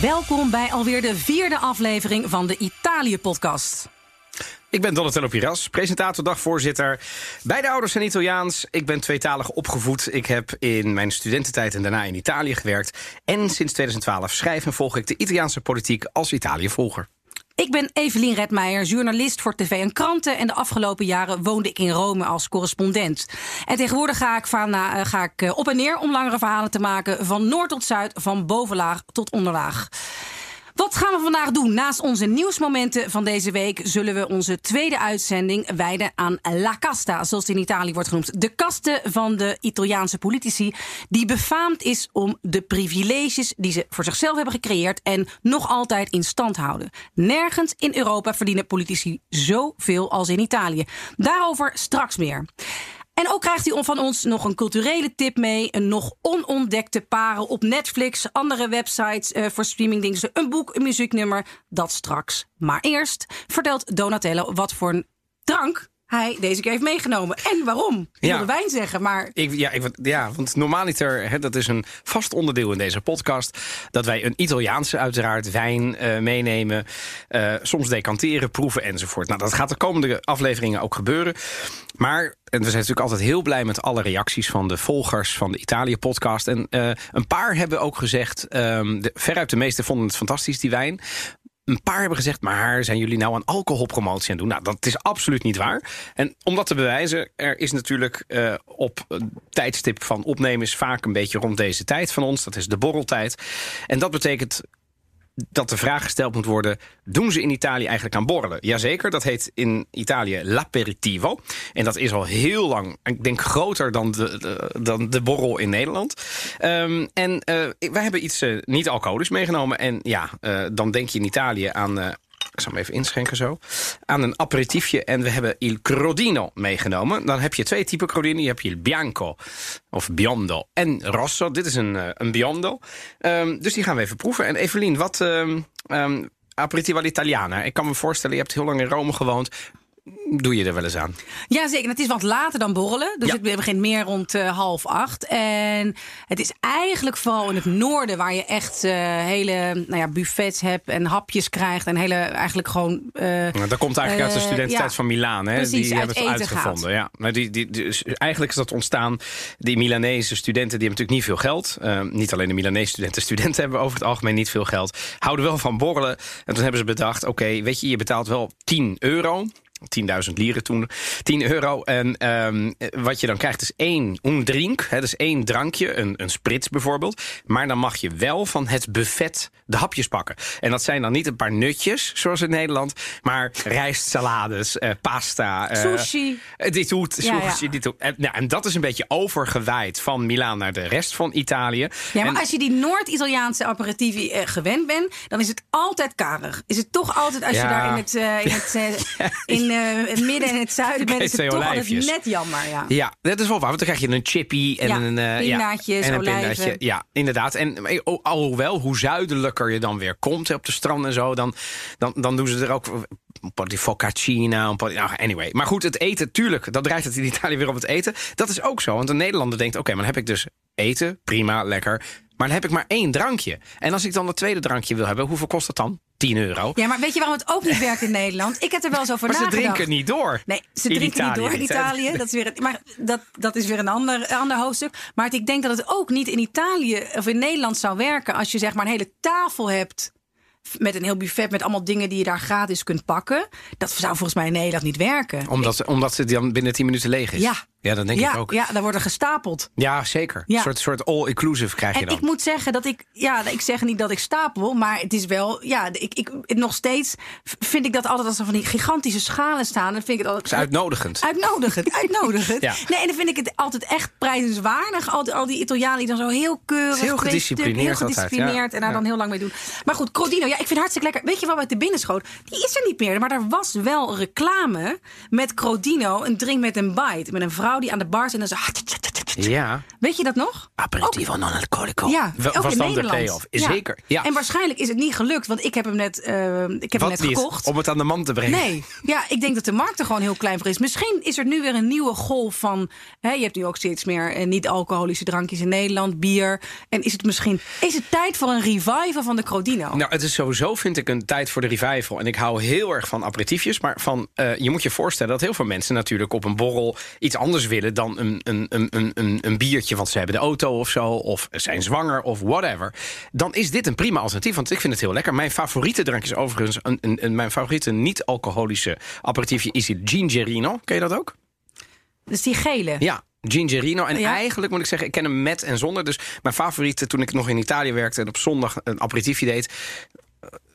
Welkom bij alweer de vierde aflevering van de Italië-podcast. Ik ben Donatello Piras, presentator, dagvoorzitter. Beide ouders zijn Italiaans. Ik ben tweetalig opgevoed. Ik heb in mijn studententijd en daarna in Italië gewerkt. En sinds 2012 schrijf en volg ik de Italiaanse politiek als Italië-volger. Ik ben Evelien Redmeijer, journalist voor tv en kranten. En de afgelopen jaren woonde ik in Rome als correspondent. En tegenwoordig ga ik, van, uh, ga ik uh, op en neer om langere verhalen te maken. Van noord tot zuid, van bovenlaag tot onderlaag. Wat gaan we vandaag doen? Naast onze nieuwsmomenten van deze week zullen we onze tweede uitzending wijden aan La Casta, zoals het in Italië wordt genoemd. De kaste van de Italiaanse politici, die befaamd is om de privileges die ze voor zichzelf hebben gecreëerd en nog altijd in stand houden. Nergens in Europa verdienen politici zoveel als in Italië. Daarover straks meer. En ook krijgt u van ons nog een culturele tip mee. Een nog onontdekte parel op Netflix, andere websites uh, voor streamingdiensten. Een boek, een muzieknummer, dat straks. Maar eerst vertelt Donatello wat voor een drank hij deze keer heeft meegenomen. En waarom? Ik wilde wijn zeggen, maar... Ik, ja, ik, ja, want normaliter, hè, dat is een vast onderdeel in deze podcast... dat wij een Italiaanse uiteraard wijn uh, meenemen. Uh, soms decanteren, proeven enzovoort. Nou, dat gaat de komende afleveringen ook gebeuren. Maar en we zijn natuurlijk altijd heel blij met alle reacties van de volgers van de Italië-podcast. En uh, een paar hebben ook gezegd, um, de, veruit de meeste vonden het fantastisch, die wijn. Een paar hebben gezegd, maar zijn jullie nou aan alcoholpromotie aan het doen? Nou, dat is absoluut niet waar. En om dat te bewijzen, er is natuurlijk uh, op tijdstip van opnemen... is vaak een beetje rond deze tijd van ons. Dat is de borreltijd. En dat betekent dat de vraag gesteld moet worden... doen ze in Italië eigenlijk aan borrelen? Jazeker, dat heet in Italië l'aperitivo. En dat is al heel lang, ik denk groter dan de, dan de borrel in Nederland. Um, en uh, wij hebben iets uh, niet-alcoholisch meegenomen. En ja, uh, dan denk je in Italië aan... Ik zal hem even inschenken zo. Aan een aperitiefje. En we hebben il crodino meegenomen. Dan heb je twee typen crodini. Je hebt il bianco of biondo en rosso. Dit is een, een biondo. Um, dus die gaan we even proeven. En Evelien, wat... Um, um, aperitivo all'italiana. Ik kan me voorstellen, je hebt heel lang in Rome gewoond doe je er wel eens aan. Ja, zeker. Het is wat later dan borrelen. Dus ja. het begint meer rond uh, half acht. En het is eigenlijk vooral in het noorden waar je echt uh, hele nou ja, buffets hebt en hapjes krijgt. En hele eigenlijk gewoon. Uh, nou, dat komt eigenlijk uit de studententijd ja, van Milaan. Hè? Precies, die hebben het uitgevonden. Gaat. Ja. Maar die, die, dus eigenlijk is dat ontstaan. Die Milanese studenten die hebben natuurlijk niet veel geld. Niet alleen de Milanese studenten. Studenten hebben over het algemeen niet veel geld. Houden wel van borrelen. En toen hebben ze bedacht: oké, okay, weet je, je betaalt wel 10 euro. 10.000 lieren toen, 10 euro. En um, wat je dan krijgt is één un drink, hè, dus één drankje, een, een sprits bijvoorbeeld. Maar dan mag je wel van het buffet de hapjes pakken. En dat zijn dan niet een paar nutjes, zoals in Nederland, maar rijstsalades, uh, pasta. Uh, sushi. Dit doet, sushi, dit doet. En, nou, en dat is een beetje overgewaaid van Milaan naar de rest van Italië. Ja, maar en, als je die Noord-Italiaanse aperitieven uh, gewend bent, dan is het altijd karig. Is het toch altijd als ja. je daar in het, in het in uh, midden en het zuiden het toch altijd net jammer. Ja. ja, dat is wel waar. Want dan krijg je een chippy en ja, een, uh, pindaatjes, en een pindaatje. Ja, inderdaad. En alhoewel, hoe zuidelijker je dan weer komt op de strand en zo, dan, dan, dan doen ze er ook die focaccina. Nou, anyway. Maar goed, het eten, tuurlijk, dat draait het in Italië weer op het eten. Dat is ook zo. Want een Nederlander denkt, oké, okay, maar dan heb ik dus eten, prima, lekker. Maar dan heb ik maar één drankje. En als ik dan het tweede drankje wil hebben, hoeveel kost dat dan? 10 euro. Ja, maar weet je waarom het ook niet werkt in Nederland? Ik heb er wel eens over maar nagedacht. ze drinken niet door. Nee, ze drinken Italië, niet door in Italië. Dat is weer, maar dat, dat is weer een ander, ander hoofdstuk. Maar ik denk dat het ook niet in Italië of in Nederland zou werken... als je zeg maar een hele tafel hebt met een heel buffet met allemaal dingen die je daar gratis kunt pakken. Dat zou volgens mij in Nederland niet werken. Omdat, ze, omdat ze dan binnen 10 minuten leeg is? Ja. Ja, dat denk ja, ik ook. Ja, dan wordt er gestapeld. Ja, zeker. Ja. Een soort, soort all-inclusive krijg je en dan. ik moet zeggen dat ik... Ja, ik zeg niet dat ik stapel, maar het is wel... Ja, ik, ik, nog steeds vind ik dat altijd als er van die gigantische schalen staan... dan vind ik het altijd... Het is uitnodigend. Uitnodigend, uitnodigend. ja. Nee, en dan vind ik het altijd echt prijzenswaardig. Al die, al die Italianen die dan zo heel keurig... heel gedisciplineerd heel gedisciplineerd altijd, en daar dan heel lang mee doen. Maar goed, Crodino, ja, ik vind het hartstikke lekker. Weet je wat uit de binnenschoot? Die is er niet meer, maar er was wel reclame met Crodino. Een drink met een bite. Met een vrouw die aan de bar zit en zo... Ja. Weet je dat nog? Aperitivo non alcolico. Ja, ook was in dan de Nederland. play-off. Ja. Zeker. Ja. En waarschijnlijk is het niet gelukt, want ik heb hem net, eh, ik heb hem net gekocht. Om het aan de man te brengen. Nee, ja, ik denk dat de markt er gewoon heel klein voor is. Misschien is er nu weer een nieuwe golf van. Hè, je hebt nu ook steeds meer eh, niet-alcoholische drankjes in Nederland, bier. En is het misschien. Is het tijd voor een revival van de Crodino? Nou, het is sowieso, vind ik, een tijd voor de revival. En ik hou heel erg van aperitiefjes. Maar van, eh, je moet je voorstellen dat heel veel mensen natuurlijk op een borrel iets anders willen dan een, een, een, een, een, een biertje. Want ze hebben de auto of zo, of zijn zwanger of whatever. Dan is dit een prima alternatief, want ik vind het heel lekker. Mijn favoriete drank is overigens, een, een, een- mijn favoriete niet-alcoholische aperitiefje is het gingerino. Ken je dat ook? Dus die gele. Ja. Gingerino. En Ja. eigenlijk moet ik zeggen, ik ken hem met en zonder. Dus mijn favoriete toen ik nog in Italië werkte en op zondag een aperitiefje deed.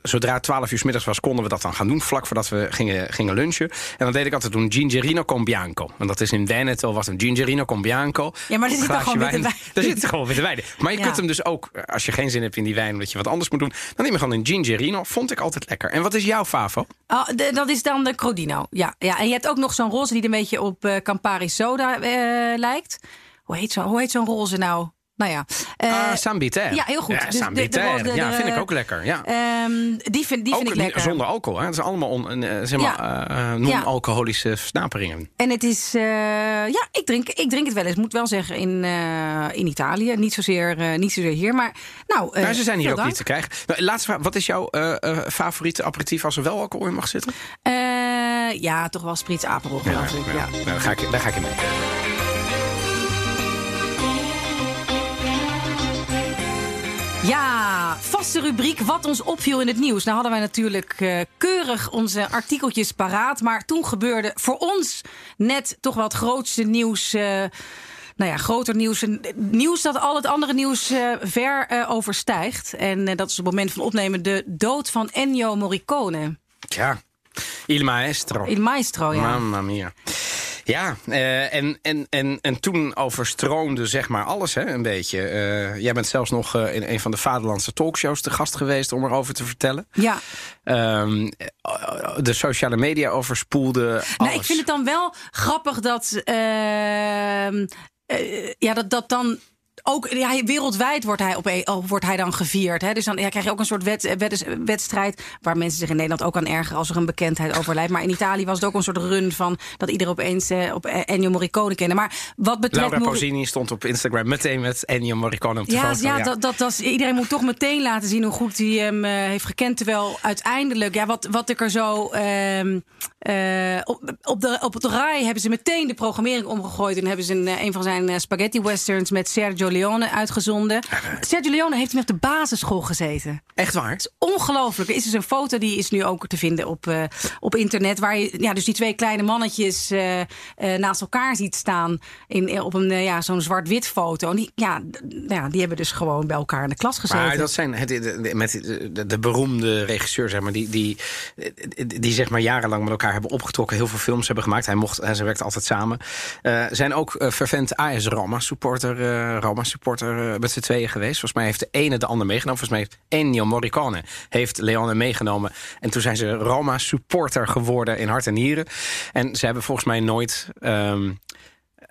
Zodra het 12 uur 's middags was, konden we dat dan gaan doen. Vlak voordat we gingen, gingen lunchen. En dan deed ik altijd een Gingerino con Bianco. En dat is in Veneto wat een Gingerino con Bianco. Ja, maar er zit dan gewoon witte wijn. Zit gewoon witte wijn. Maar je Ja. kunt hem dus ook, als je geen zin hebt in die wijn... omdat je wat anders moet doen... dan neem je gewoon een Gingerino. Vond ik altijd lekker. En wat is jouw favo? Oh, de- dat is dan de Crodino. Ja, ja. En je hebt ook nog zo'n roze die een beetje op eh, Campari Soda eh, lijkt. Hoe heet, zo, hoe heet zo'n roze nou? Nou ja. Ah, Sambiter. ja, heel goed. Ja, Dus de- ja, vind ik ook lekker. Ja. ehm, die vind, die ook vind ik lekker. zonder alcohol. Hè? Het is allemaal on, eh, zeg maar, Ja. eh, non-alcoholische versnaperingen. En het is, ja, ik drink, ik drink het wel eens. Moet wel zeggen in, in Italië. Niet zozeer, niet zozeer hier. Maar nou, Nou, ze zijn hier ook niet te krijgen. Nou, laatste vraag. Wat is jouw favoriete aperitief als er wel alcohol in mag zitten? Ja, toch wel Sprits Aperol, geloof ik. Ja. Nou, daar, ga ik, daar ga ik in mee. Ja, vaste rubriek wat ons opviel in het nieuws. Nou hadden wij natuurlijk eh, keurig onze artikeltjes paraat. Maar toen gebeurde voor ons net toch wel het grootste nieuws. eh, nou ja, groter nieuws. Nieuws dat al het andere nieuws eh, ver overstijgt. En dat is op het moment van opnemen de dood van Ennio Morricone. Ja. Il maestro. Il Maestro, ja. Mamma mia. Ja, eh, en, en, en, en toen overstroomde zeg maar alles hè, een beetje. Eh, jij bent zelfs nog eh, in een van de vaderlandse talkshows te gast geweest om erover te vertellen. Ja, Ehm, eh, de sociale media overspoelde alles. Nou, ik vind het dan wel grappig dat. ehm, eh, ja, dat, dat dan. Ook ja, wereldwijd wordt hij, op, oh, wordt hij dan gevierd. Hè? Dus dan ja, krijg je ook een soort wed- wedstrijd. waar mensen zich in Nederland ook aan ergeren. als er een bekendheid overlijdt. Maar in Italië was het ook een soort run van. dat iedereen opeens eh, op Ennio Morricone kende. Maar wat betreft. Laura Pausini stond op Instagram meteen met Ennio Morricone op de ja, foto. ja, Dat, dat, dat, iedereen moet toch meteen laten zien hoe goed hij hem eh, heeft gekend. Terwijl uiteindelijk, ja, wat, wat ik er zo. ehm, eh, op, op, de, op het rij hebben ze meteen de programmering omgegooid. En hebben ze een, eh, een van zijn eh, spaghetti westerns met Sergio Leone uitgezonden. Sergio Leone heeft hem op de basisschool gezeten. Echt waar? Ongelooflijk. Er is dus een foto die is nu ook te vinden op, eh, op internet. Waar je ja, dus die twee kleine mannetjes eh, eh, naast elkaar ziet staan. In, op een, ja, zo'n zwart-wit foto. En die, ja, ja, die hebben dus gewoon bij elkaar in de klas gezeten. Maar dat zijn het, de, met de, de, de beroemde regisseur, zeg maar, die, die, die, zeg maar jarenlang met elkaar hebben opgetrokken, heel veel films hebben gemaakt. Hij mocht, hij, ze werkten altijd samen. Zijn ook fervent AS Roma supporter, Roma supporter eh, met z'n tweeën geweest. Volgens mij heeft de ene de ander meegenomen. Volgens mij heeft Ennio Morricone heeft Leone meegenomen. En toen zijn ze Roma supporter geworden in hart en nieren. En ze hebben volgens mij nooit. ehm,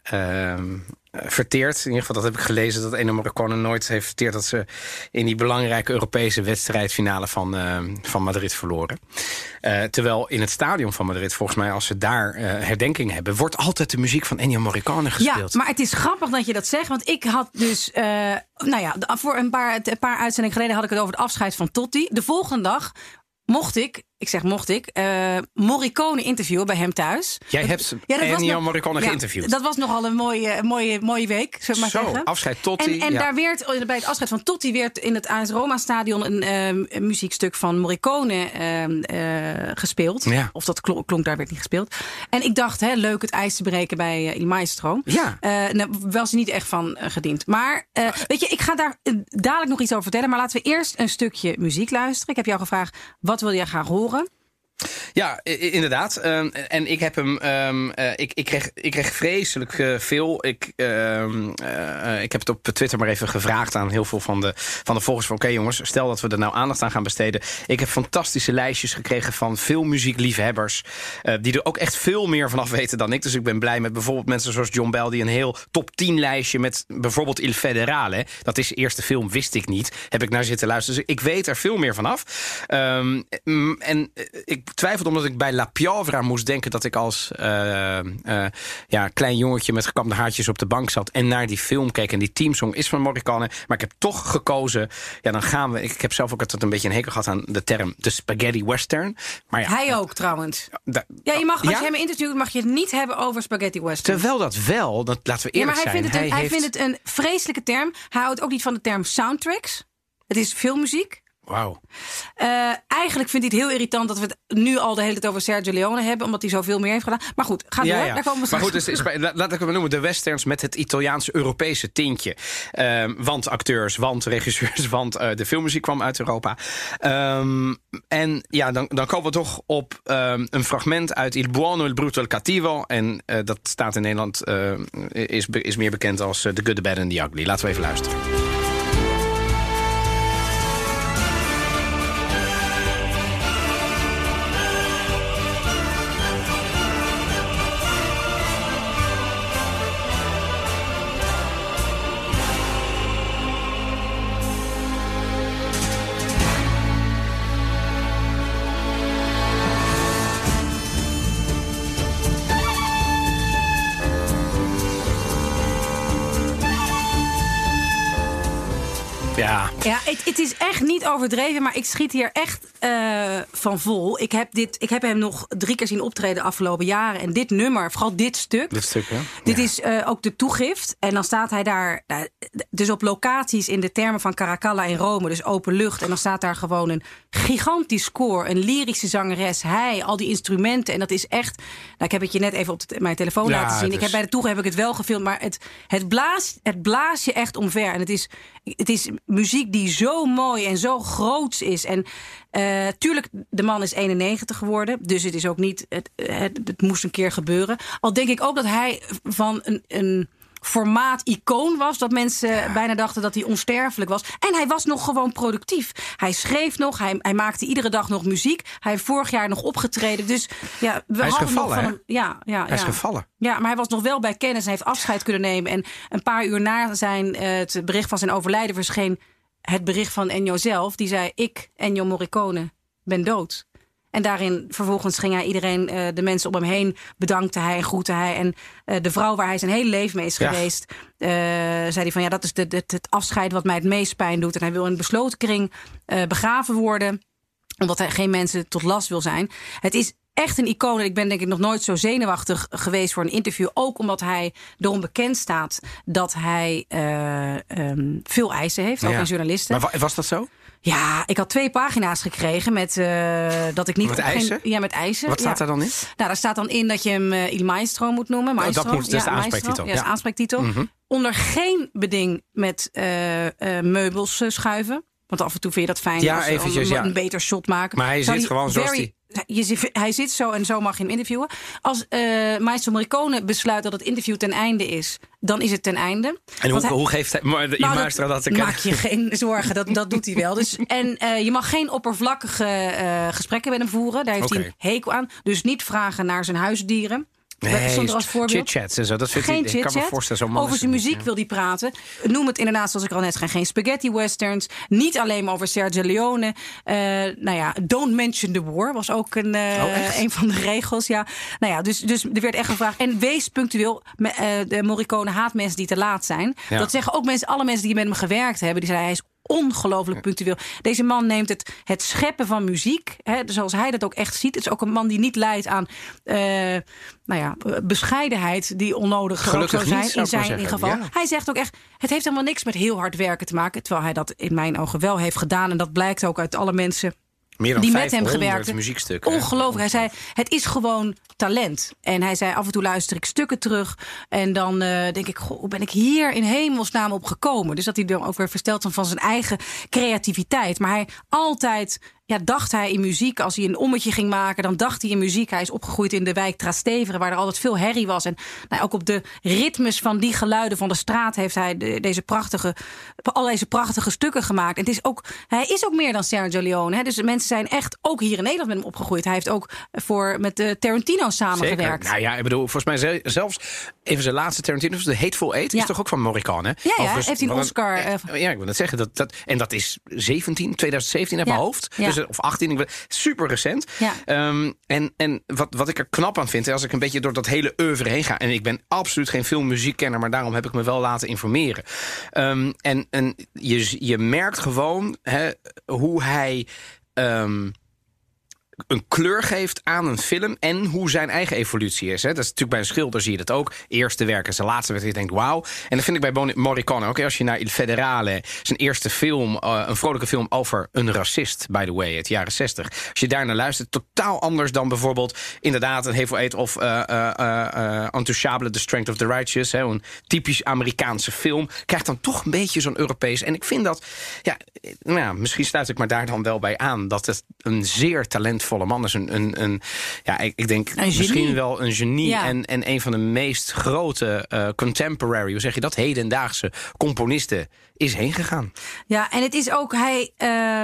ehm, eh, verteerd. In ieder geval, dat heb ik gelezen dat Ennio Morricone nooit heeft verteerd dat ze in die belangrijke Europese wedstrijdfinale van, eh, van Madrid verloren. Eh, terwijl in het stadion van Madrid, volgens mij, als ze daar eh, herdenking hebben, wordt altijd de muziek van Ennio Morricone gespeeld. Ja, maar het is grappig dat je dat zegt. Want ik had dus. eh, nou ja, voor een paar, een paar uitzendingen geleden had ik het over het afscheid van Totti. De volgende dag mocht ik, ik zeg mocht ik, eh, Morricone interviewen bij hem thuis. Jij hebt Ja, Ennio Morricone ja, geïnterviewd. Dat was nogal een mooie, mooie, mooie week, zullen maar Zo, zeggen. afscheid Totti, En, en ja. daar werd oh, bij het afscheid van Totti werd in het AS Roma Stadion een, ehm, een muziekstuk van Morricone ehm, eh, gespeeld. Ja. Of dat klonk, klonk daar werd niet gespeeld. En ik dacht, hè, leuk het ijs te breken bij eh, Il Maestro. Ja. Eh, nou, was er niet echt van eh, gediend. Maar eh, weet je, ik ga daar eh, dadelijk nog iets over vertellen. Maar laten we eerst een stukje muziek luisteren. Ik heb jou gevraagd, wat wil jij graag horen? Bonjour. Ja, inderdaad. Ehm, en ik heb hem. Um, ik, ik, kreeg, ik kreeg vreselijk uh, veel. Ik, uh, ik heb het op Twitter maar even gevraagd aan heel veel van de, van de volgers. Van oké jongens, stel dat we er nou aandacht aan gaan besteden. Ik heb fantastische lijstjes gekregen van veel muziekliefhebbers. die er ook echt veel meer vanaf weten dan ik. Dus ik ben blij met bijvoorbeeld mensen zoals John Bell, die een heel top 10 lijstje met bijvoorbeeld Il Federale. Dat is de eerste film, wist ik niet. Heb ik naar zitten luisteren. Dus ik weet er veel meer vanaf. En ik twijfelde omdat ik bij La Piovra moest denken dat ik als uh, uh, ja, klein jongetje met gekamde haartjes op de bank zat en naar die film keek. En die teamsong is van Morricone. Maar ik heb toch gekozen. Ja, dan gaan we. Ik heb zelf ook altijd een beetje een hekel gehad aan de term de spaghetti western. Maar ja, Hij ook trouwens. ja, je mag, als ja? je hem interviewt, mag je het niet hebben over spaghetti western. Terwijl dat wel, dat laten we eerlijk ja, maar hij zijn. Vindt het een, hij, vindt het een vreselijke term. Hij houdt ook niet van de term soundtracks. Het is filmmuziek. Wauw. Uh, eigenlijk vind ik het heel irritant dat we het nu al de hele tijd over Sergio Leone hebben, omdat hij zoveel meer heeft gedaan. Maar goed, ga door. Daar komen we maar goed, dus, is, laat ik het noemen: de westerns met het Italiaanse-Europese tintje. Uh, want acteurs, want regisseurs, want uh, de filmmuziek kwam uit Europa. Um, en ja, dan, dan komen we toch op um, een fragment uit Il Buono, Il Brutto, Il Cattivo. En uh, dat staat in Nederland, is, is meer bekend als The Good, The Bad and The Ugly. Laten we even luisteren. Echt niet overdreven, maar ik schiet hier echt uh, van vol. Ik heb, dit, ik heb hem nog drie keer zien optreden de afgelopen jaren. En dit nummer, vooral dit stuk. Dit stuk, hè? Dit is uh, ook de toegift. En dan staat hij daar, uh, dus op locaties in de termen van Caracalla in Rome, dus open lucht. En dan staat daar gewoon een gigantisch koor, een lyrische zangeres, hij, al die instrumenten. En dat is echt. Nou, ik heb het je net even op de, mijn telefoon ja, laten zien. Dus... Ik heb bij de toegift heb ik het wel gefilmd, maar het, het, blaast, het blaast je echt omver. En het is, het is muziek die zo mooi en zo groots is. En uh, tuurlijk, de man is 91 geworden. Dus het is ook niet. Het, het, het, moest een keer gebeuren. Al denk ik ook dat hij van een. een formaat-icoon was. Dat mensen ja. bijna dachten dat hij onsterfelijk was. En hij was nog gewoon productief. Hij schreef nog, hij, hij maakte iedere dag nog muziek. Hij heeft vorig jaar nog opgetreden. Dus ja, we hij is gevallen, van hem, ja, ja, Hij ja. is gevallen. Ja, maar hij was nog wel bij kennis en heeft afscheid kunnen nemen. En een paar uur na zijn, uh, het bericht van zijn overlijden verscheen het bericht van Ennio zelf. Die zei, ik, Ennio Morricone, ben dood. En daarin vervolgens ging hij iedereen, uh, de mensen om hem heen, bedankte hij en groette hij. En uh, de vrouw waar hij zijn hele leven mee is ja. geweest, uh, zei hij van ja, dat is de, de, het afscheid wat mij het meest pijn doet. En hij wil in een besloten kring begraven worden, omdat hij geen mensen tot last wil zijn. Het is echt een icoon. Ik ben denk ik nog nooit zo zenuwachtig geweest voor een interview. Ook omdat hij erom bekend staat dat hij uh, um, veel eisen heeft, ook ja. aan journalisten. Maar was dat zo? Ja, ik had twee pagina's gekregen met uh, dat ik niet... Met eisen? Geen, ja, met eisen. Wat staat ja. daar dan in? Nou, daar staat dan in dat je hem uh, Il Maestro moet noemen. Maestro. Oh, dat moet, dat is ja, de aanspreektitel. Ja, dat is de aanspreektitel. Mm -hmm. Onder geen beding met uh, meubels schuiven. Want af en toe vind je dat fijn ja, als, eventjes, ja. een beter shot maken. Maar hij Zou zit gewoon zoals very, je, hij zit zo en zo mag je hem interviewen. Als uh, Maestro Morricone besluit dat het interview ten einde is, dan is het ten einde. En hoe, hij, hoe geeft hij, maar de nou, Maestro dat te kennen? Maak je geen zorgen, dat, dat doet hij wel. Dus, en uh, je mag geen oppervlakkige uh, gesprekken met hem voeren. Daar heeft hij een hekel aan. Dus niet vragen naar zijn huisdieren. Nee, Zonder als voorbeeld. chit-chats en zo. Dat vindt Geen hij, ik kan me voorstellen, zo'n Over zijn muziek ja. wil hij praten. Noem het inderdaad, zoals ik al net zei, geen spaghetti westerns. Niet alleen maar over Sergio Leone. Uh, nou ja, don't mention the war was ook een, uh, oh, een van de regels. Ja. Nou ja, dus, dus er werd echt gevraagd. En wees punctueel. Uh, de Morricone haat mensen die te laat zijn. Ja. Dat zeggen ook mensen, alle mensen die met hem gewerkt hebben. Die zeiden, hij is ongelooflijk punctueel. Deze man neemt het, het scheppen van muziek, hè, zoals hij dat ook echt ziet. Het is ook een man die niet leidt aan uh, nou ja, bescheidenheid die onnodig Gelukkig zou zijn niet, in zijn geval. ja. Hij zegt ook echt, het heeft helemaal niks met heel hard werken te maken. Terwijl hij dat in mijn ogen wel heeft gedaan. En dat blijkt ook uit alle mensen Meer dan die met hem 500 gewerkt muziekstukken. Ongelooflijk. Hij zei, het is gewoon talent. En hij zei, af en toe luister ik stukken terug. En dan uh, denk ik, goh, hoe ben ik hier in hemelsnaam op gekomen? Dus dat hij er ook weer versteld van, van zijn eigen creativiteit. Maar hij altijd ja, dacht hij in muziek. Als hij een ommetje ging maken, dan dacht hij in muziek. Hij is opgegroeid in de wijk Trastevere, waar er altijd veel herrie was. En nou, ook op de ritmes van die geluiden van de straat heeft hij deze prachtige, al deze prachtige stukken gemaakt. En het is ook, hij is ook meer dan Sergio Leone. Hè? Dus mensen zijn echt ook hier in Nederland met hem opgegroeid. Hij heeft ook voor, met de Tarantino samengewerkt. Nou ja, ik bedoel, volgens mij zelfs even zijn laatste Tarantino, de Hateful Eight, is toch ook van Morricone? Ja, ja heeft hij een Oscar. Uh, ja, ik wil net zeggen, dat, dat, en dat is 17, 2017 uit mijn hoofd. Dus, of 18, super recent. Um, en en wat, wat ik er knap aan vind, als ik een beetje door dat hele oeuvre heen ga, en ik ben absoluut geen filmmuziekkenner, maar daarom heb ik me wel laten informeren. Um, en en je, je merkt gewoon hè, hoe hij. Um, een kleur geeft aan een film en hoe zijn eigen evolutie is. Hè. Dat is natuurlijk bij een schilder zie je dat ook. Eerste werk en zijn laatste werk. Je denkt wauw. En dat vind ik bij Morricone ook. Als je naar Il Federale, zijn eerste film, uh, een vrolijke film over een racist, by the way, het jaren 60. Als je daar naar luistert, totaal anders dan bijvoorbeeld inderdaad een Hevel Eet of uh, uh, Intouchable, The Strength of the Righteous. Hè, een typisch Amerikaanse film. Krijgt dan toch een beetje zo'n Europees. En ik vind dat, ja, nou misschien sluit ik maar daar dan wel bij aan, dat het een zeer talent volle man is. Een, een, een ja, ik, ik denk misschien wel een genie. En, en een van de meest grote uh, contemporary, hoe zeg je dat, hedendaagse componisten is heen gegaan. Ja, en het is ook, hij,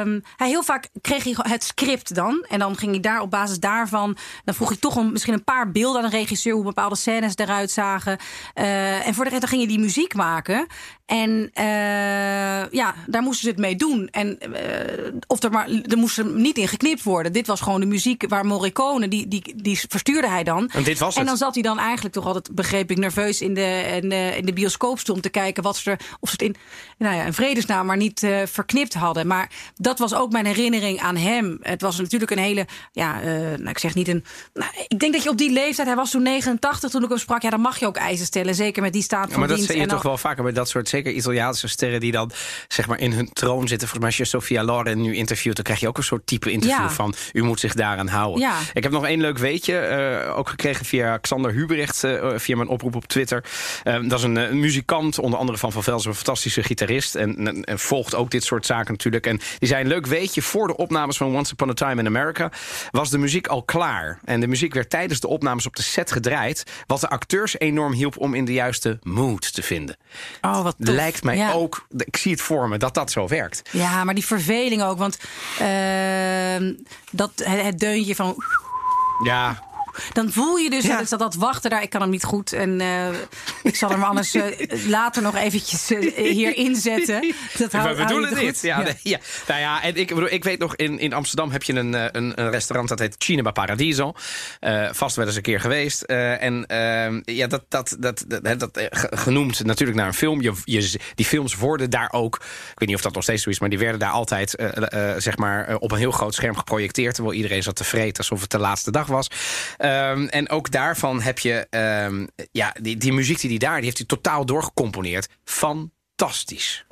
um, hij heel vaak kreeg hij het script dan. En dan ging hij daar op basis daarvan, dan vroeg hij toch een, misschien een paar beelden aan de regisseur, hoe bepaalde scènes eruit zagen. Uh, en voor de rest dan ging je die muziek maken. En uh, ja, daar moesten ze het mee doen. En uh, of er maar, er moest er niet in geknipt worden. Dit was gewoon de muziek waar Morricone, die, die, die verstuurde hij dan. En dit was En dan zat hij dan eigenlijk toch altijd, begreep ik, nerveus in de, in de, in de bioscoopstoel om te kijken wat ze er, of ze het in nou ja, een vredesnaam maar niet uh, verknipt hadden. Maar dat was ook mijn herinnering aan hem. Het was natuurlijk een hele, ja, uh, nou, ik zeg niet een. Nou, ik denk dat je op die leeftijd, hij was toen 89 toen ik hem sprak, ja, dan mag je ook eisen stellen. Zeker met die staat van ja, maar dat zie je toch wel vaker bij dat soort, zeker Italiaanse sterren die dan zeg maar in hun troon zitten. Volgens mij als je Sofia Loren nu interviewt, dan krijg je ook een soort type interview ja. van u moet zich daaraan houden. Ja. Ik heb nog één leuk weetje, uh, ook gekregen via Xander Hubrecht, via mijn oproep op Twitter. dat is een, muzikant, onder andere van Van Velzen, een fantastische gitarist. En en, en, volgt ook dit soort zaken natuurlijk. En die zei: Leuk weetje, voor de opnames van Once Upon a Time in America was de muziek al klaar. En de muziek werd tijdens de opnames op de set gedraaid. Wat de acteurs enorm hielp om in de juiste mood te vinden. Oh, wat tof. Lijkt mij ja. ook, ik zie het voor me, dat dat zo werkt. Ja, maar die verveling ook. Want uh, dat, het, het deuntje van. Ja, dan voel je dus ja. dat, dat wachten daar. Ik kan hem niet goed. En uh, ik zal hem anders uh, later nog eventjes uh, hier inzetten. Dat hou, we bedoelen dit. Ja, ja. Nee, ja. Nou ja, en ik, bedoel, ik weet nog, in, in Amsterdam heb je een, een, een restaurant dat heet Cinema Paradiso. vast wel eens een keer geweest. en ehm, ja, dat, dat, dat, dat, dat genoemd natuurlijk naar een film. Je, je, die films worden daar ook, ik weet niet of dat nog steeds zo is, maar die werden daar altijd zeg maar, op een heel groot scherm geprojecteerd. Terwijl iedereen zat te vreten alsof het de laatste dag was. Um, en ook daarvan heb je um, ja, die, die muziek die hij daar, die heeft hij totaal doorgecomponeerd. Fantastisch.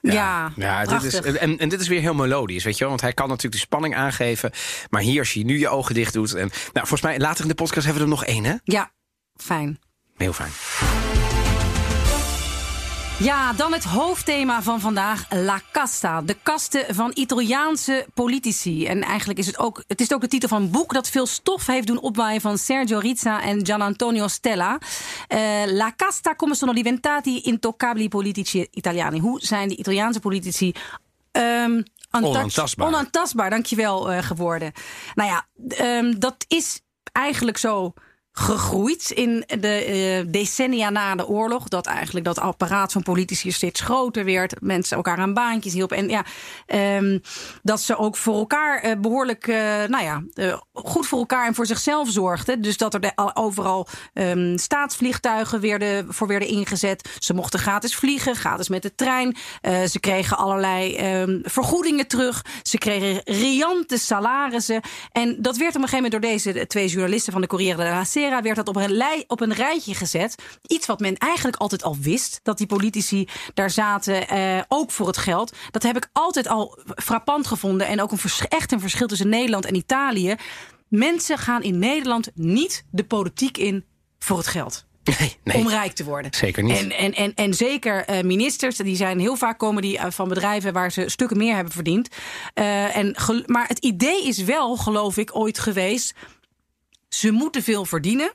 Ja, ja, dit is, en, en dit is weer heel melodisch, weet je wel. Want hij kan natuurlijk de spanning aangeven. Maar hier, als je nu je ogen dicht doet... En, nou, volgens mij later in de podcast hebben we er nog één, hè? Ja, fijn. Heel fijn. Ja, dan het hoofdthema van vandaag, La Casta. De kasten van Italiaanse politici. En eigenlijk is het ook, het is ook de titel van een boek dat veel stof heeft doen opwaaien van Sergio Rizza en Gian Antonio Stella. Uh, La Casta come sono diventati intoccabili politici italiani. Hoe zijn de Italiaanse politici um, onaantastbaar. onaantastbaar, dankjewel, uh, geworden. Nou ja, um, dat is eigenlijk zo gegroeid in de uh, decennia na de oorlog. Dat eigenlijk dat apparaat van politici steeds groter werd. Mensen elkaar aan baantjes hielpen. En ja, um, dat ze ook voor elkaar uh, behoorlijk, uh, nou ja, goed voor elkaar en voor zichzelf zorgden. Dus dat er overal um, staatsvliegtuigen werden, voor werden ingezet. Ze mochten gratis vliegen, gratis met de trein. ze kregen allerlei um, vergoedingen terug. Ze kregen riante salarissen. En dat werd op een gegeven moment door deze twee journalisten van de Corriere della Sera Werd dat op een, lij, op een rijtje gezet. Iets wat men eigenlijk altijd al wist, dat die politici daar zaten, eh, ook voor het geld. Dat heb ik altijd al frappant gevonden. En ook een echt een verschil tussen Nederland en Italië. Mensen gaan in Nederland niet de politiek in voor het geld. Nee, nee. Om rijk te worden. Zeker niet. En, en, en, en zeker uh, ministers, die zijn heel vaak komen die uh, van bedrijven waar ze stukken meer hebben verdiend. Uh, en maar het idee is wel, geloof ik, ooit geweest. Ze moeten veel verdienen,